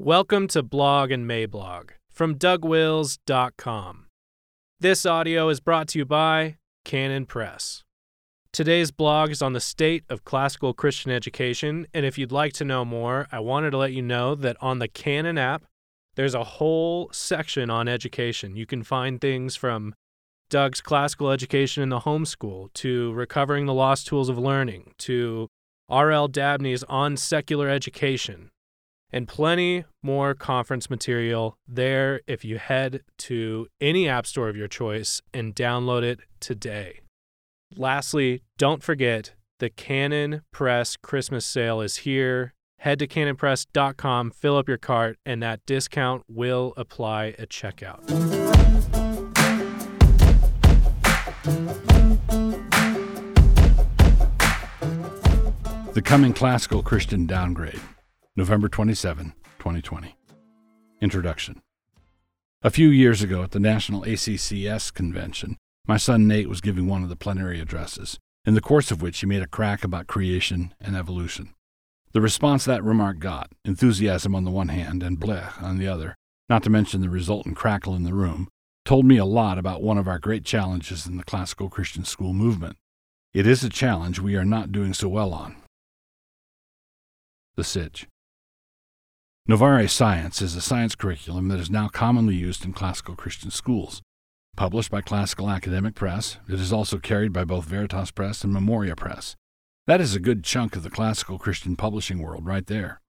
Welcome to Blog and Mablog from DougWils.com. This audio is brought to you by Canon Press. Today's blog is on the state of classical Christian education, and if you'd like to know more, I wanted to let you know that on the Canon app, there's a whole section on education. You can find things from Doug's classical education in the homeschool to recovering the lost tools of learning to R.L. Dabney's on secular education and plenty more conference material there if you head to any app store of your choice and download it today. Lastly, don't forget the Canon Press Christmas sale is here. Head to canonpress.com, fill up your cart, and that discount will apply at checkout. The Coming Classical Christian Downgrade. November 27, 2020. Introduction. A few years ago at the National ACCS convention, my son Nate was giving one of the plenary addresses, in the course of which he made a crack about creation and evolution. The response that remark got, enthusiasm on the one hand and blech on the other, not to mention the resultant crackle in the room, told me a lot about one of our great challenges in the classical Christian school movement. It is a challenge we are not doing so well on. The Sitch. Novare Science is a science curriculum that is now commonly used in classical Christian schools. Published by Classical Academic Press, it is also carried by both Veritas Press and Memoria Press. That is a good chunk of the classical Christian publishing world right there.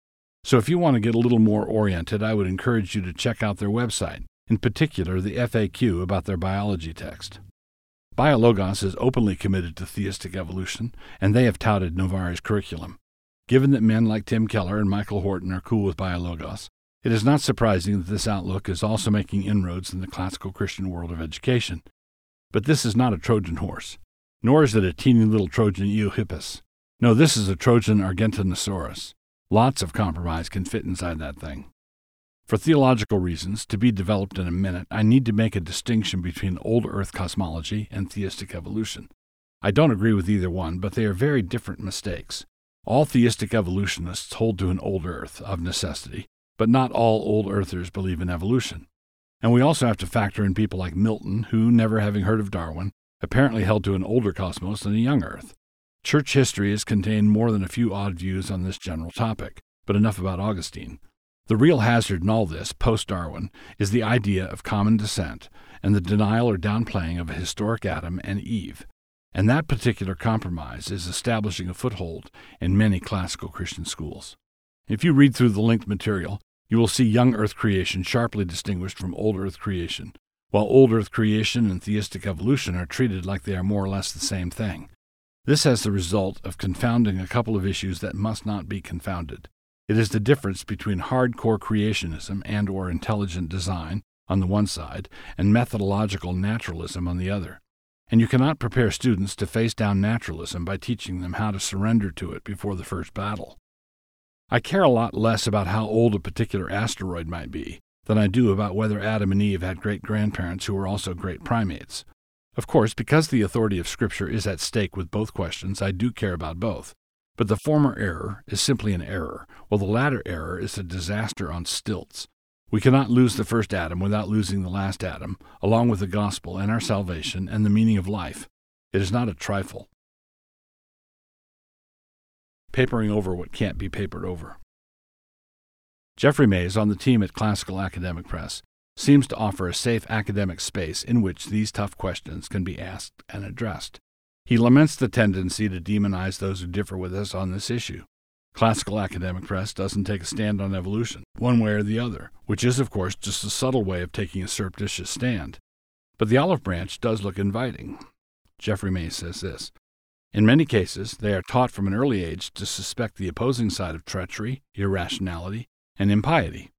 So if you want to get a little more oriented, I would encourage you to check out their website, in particular the FAQ about their biology text. BioLogos is openly committed to theistic evolution, and they have touted Novare's curriculum. Given that men like Tim Keller and Michael Horton are cool with BioLogos, it is not surprising that this outlook is also making inroads in the classical Christian world of education. But this is not a Trojan horse, nor is it a teeny little Trojan Eohippus. No, this is a Trojan Argentinosaurus. Lots of compromise can fit inside that thing. For theological reasons, to be developed in a minute, I need to make a distinction between old Earth cosmology and theistic evolution. I don't agree with either one, but they are very different mistakes. All theistic evolutionists hold to an old Earth, of necessity, but not all old Earthers believe in evolution. And we also have to factor in people like Milton, who, never having heard of Darwin, apparently held to an older cosmos than a young Earth. Church history has contained more than a few odd views on this general topic, but enough about Augustine. The real hazard in all this, post Darwin, is the idea of common descent and the denial or downplaying of a historic Adam and Eve, and that particular compromise is establishing a foothold in many classical Christian schools. If you read through the linked material, you will see young earth creation sharply distinguished from old earth creation, while old earth creation and theistic evolution are treated like they are more or less the same thing. This has the result of confounding a couple of issues that must not be confounded. It is the difference between hardcore creationism and or intelligent design on the one side and methodological naturalism on the other and you cannot prepare students to face down naturalism by teaching them how to surrender to it before the first battle. I care a lot less about how old a particular asteroid might be than I do about whether Adam and Eve had great grandparents who were also great primates. Of course, because the authority of Scripture is at stake with both questions, I do care about both. But the former error is simply an error, while the latter error is a disaster on stilts. We cannot lose the first Adam without losing the last Adam, along with the gospel and our salvation and the meaning of life. It is not a trifle. Papering over what can't be papered over. Jeffrey Mays, on the team at Classical Academic Press, seems to offer a safe academic space in which these tough questions can be asked and addressed. He laments the tendency to demonize those who differ with us on this issue. Classical academic press doesn't take a stand on evolution, one way or the other, which is, of course, just a subtle way of taking a surreptitious stand. But the olive branch does look inviting. Jeffrey May says this In many cases, they are taught from an early age to suspect the opposing side of treachery, irrationality, and impiety.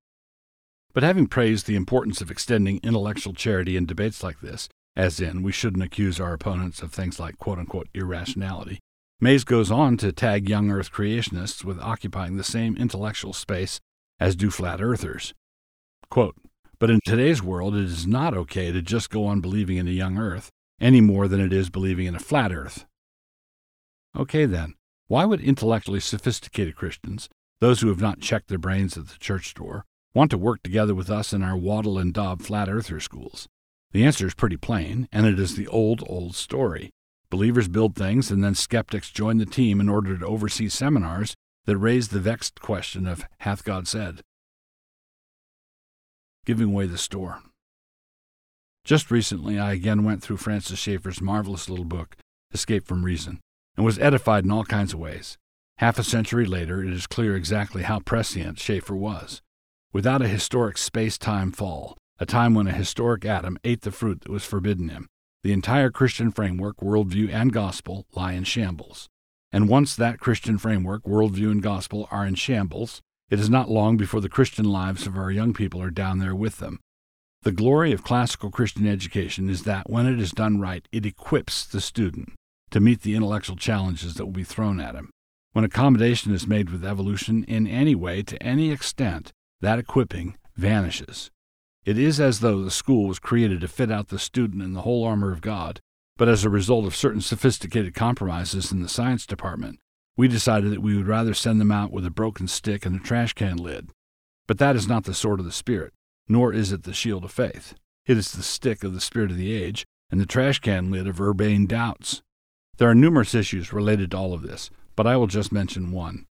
But having praised the importance of extending intellectual charity in debates like this, as in, we shouldn't accuse our opponents of things like quote unquote irrationality, Mays goes on to tag young Earth creationists with occupying the same intellectual space as do flat earthers. Quote, but in today's world, it is not okay to just go on believing in a young Earth any more than it is believing in a flat Earth. Okay, then, why would intellectually sophisticated Christians, those who have not checked their brains at the church door, want to work together with us in our Wattle and Daub flat earther schools? The answer is pretty plain, and it is the old, old story. Believers build things, and then skeptics join the team in order to oversee seminars that raise the vexed question of Hath God said? Giving away the store. Just recently, I again went through Francis Schaeffer's marvelous little book, Escape from Reason, and was edified in all kinds of ways. Half a century later, it is clear exactly how prescient Schaeffer was. Without a historic space time fall, a time when a historic Adam ate the fruit that was forbidden him, the entire Christian framework, worldview, and gospel lie in shambles. And once that Christian framework, worldview, and gospel are in shambles, it is not long before the Christian lives of our young people are down there with them. The glory of classical Christian education is that when it is done right, it equips the student to meet the intellectual challenges that will be thrown at him. When accommodation is made with evolution in any way, to any extent, that equipping vanishes. It is as though the school was created to fit out the student in the whole armor of God, but as a result of certain sophisticated compromises in the science department, we decided that we would rather send them out with a broken stick and a trash can lid. But that is not the sword of the Spirit, nor is it the shield of faith. It is the stick of the spirit of the age and the trash can lid of urbane doubts. There are numerous issues related to all of this, but I will just mention one.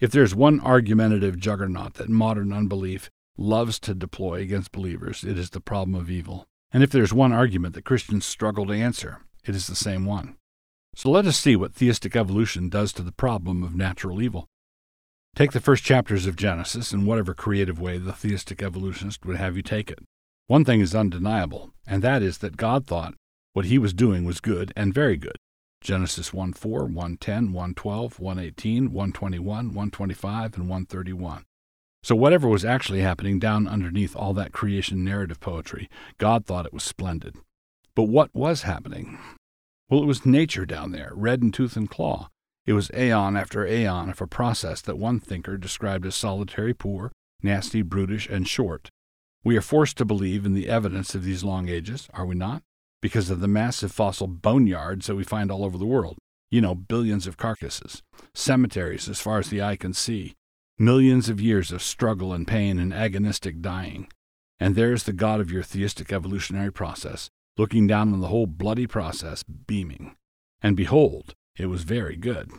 If there is one argumentative juggernaut that modern unbelief loves to deploy against believers, it is the problem of evil. And if there is one argument that Christians struggle to answer, it is the same one. So let us see what theistic evolution does to the problem of natural evil. Take the first chapters of Genesis in whatever creative way the theistic evolutionist would have you take it. One thing is undeniable, and that is that God thought what he was doing was good and very good. Genesis 1 4, 110, 112, 118, 121, 125, and 131. So, whatever was actually happening down underneath all that creation narrative poetry, God thought it was splendid. But what was happening? Well, it was nature down there, red in tooth and claw. It was aeon after aeon of a process that one thinker described as solitary, poor, nasty, brutish, and short. We are forced to believe in the evidence of these long ages, are we not? Because of the massive fossil boneyards that we find all over the world. You know, billions of carcasses, cemeteries as far as the eye can see, millions of years of struggle and pain and agonistic dying. And there's the God of your theistic evolutionary process, looking down on the whole bloody process, beaming. And behold, it was very good.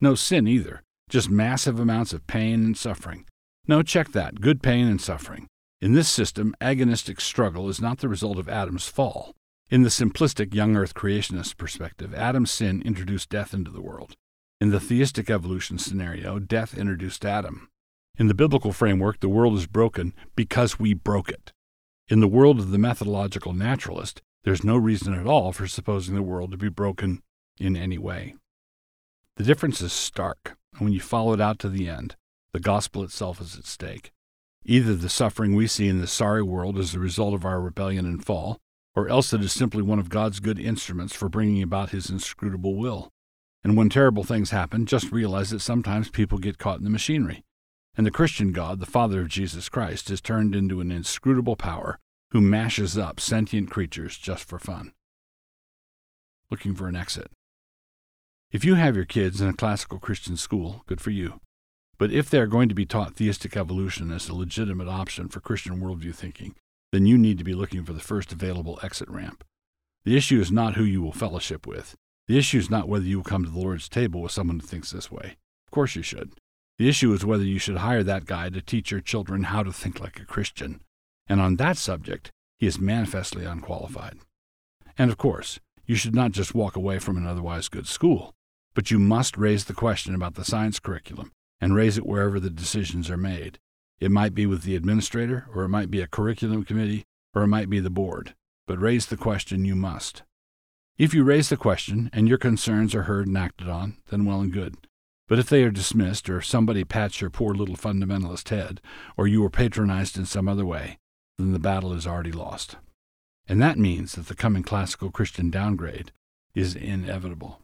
No sin either, just massive amounts of pain and suffering. No, check that good pain and suffering. In this system, agonistic struggle is not the result of Adam's fall. In the simplistic young earth creationist perspective, Adam's sin introduced death into the world. In the theistic evolution scenario, death introduced Adam. In the biblical framework, the world is broken because we broke it. In the world of the methodological naturalist, there's no reason at all for supposing the world to be broken in any way. The difference is stark, and when you follow it out to the end, the gospel itself is at stake. Either the suffering we see in this sorry world is the result of our rebellion and fall, or else it is simply one of God's good instruments for bringing about his inscrutable will. And when terrible things happen, just realize that sometimes people get caught in the machinery. And the Christian God, the Father of Jesus Christ, is turned into an inscrutable power who mashes up sentient creatures just for fun. Looking for an exit. If you have your kids in a classical Christian school, good for you. But if they are going to be taught theistic evolution as a legitimate option for Christian worldview thinking, then you need to be looking for the first available exit ramp. The issue is not who you will fellowship with. The issue is not whether you will come to the Lord's table with someone who thinks this way. Of course you should. The issue is whether you should hire that guy to teach your children how to think like a Christian. And on that subject, he is manifestly unqualified. And of course, you should not just walk away from an otherwise good school. But you must raise the question about the science curriculum and raise it wherever the decisions are made. It might be with the administrator, or it might be a curriculum committee, or it might be the board. But raise the question you must. If you raise the question and your concerns are heard and acted on, then well and good. But if they are dismissed, or somebody pats your poor little fundamentalist head, or you are patronized in some other way, then the battle is already lost. And that means that the coming classical Christian downgrade is inevitable.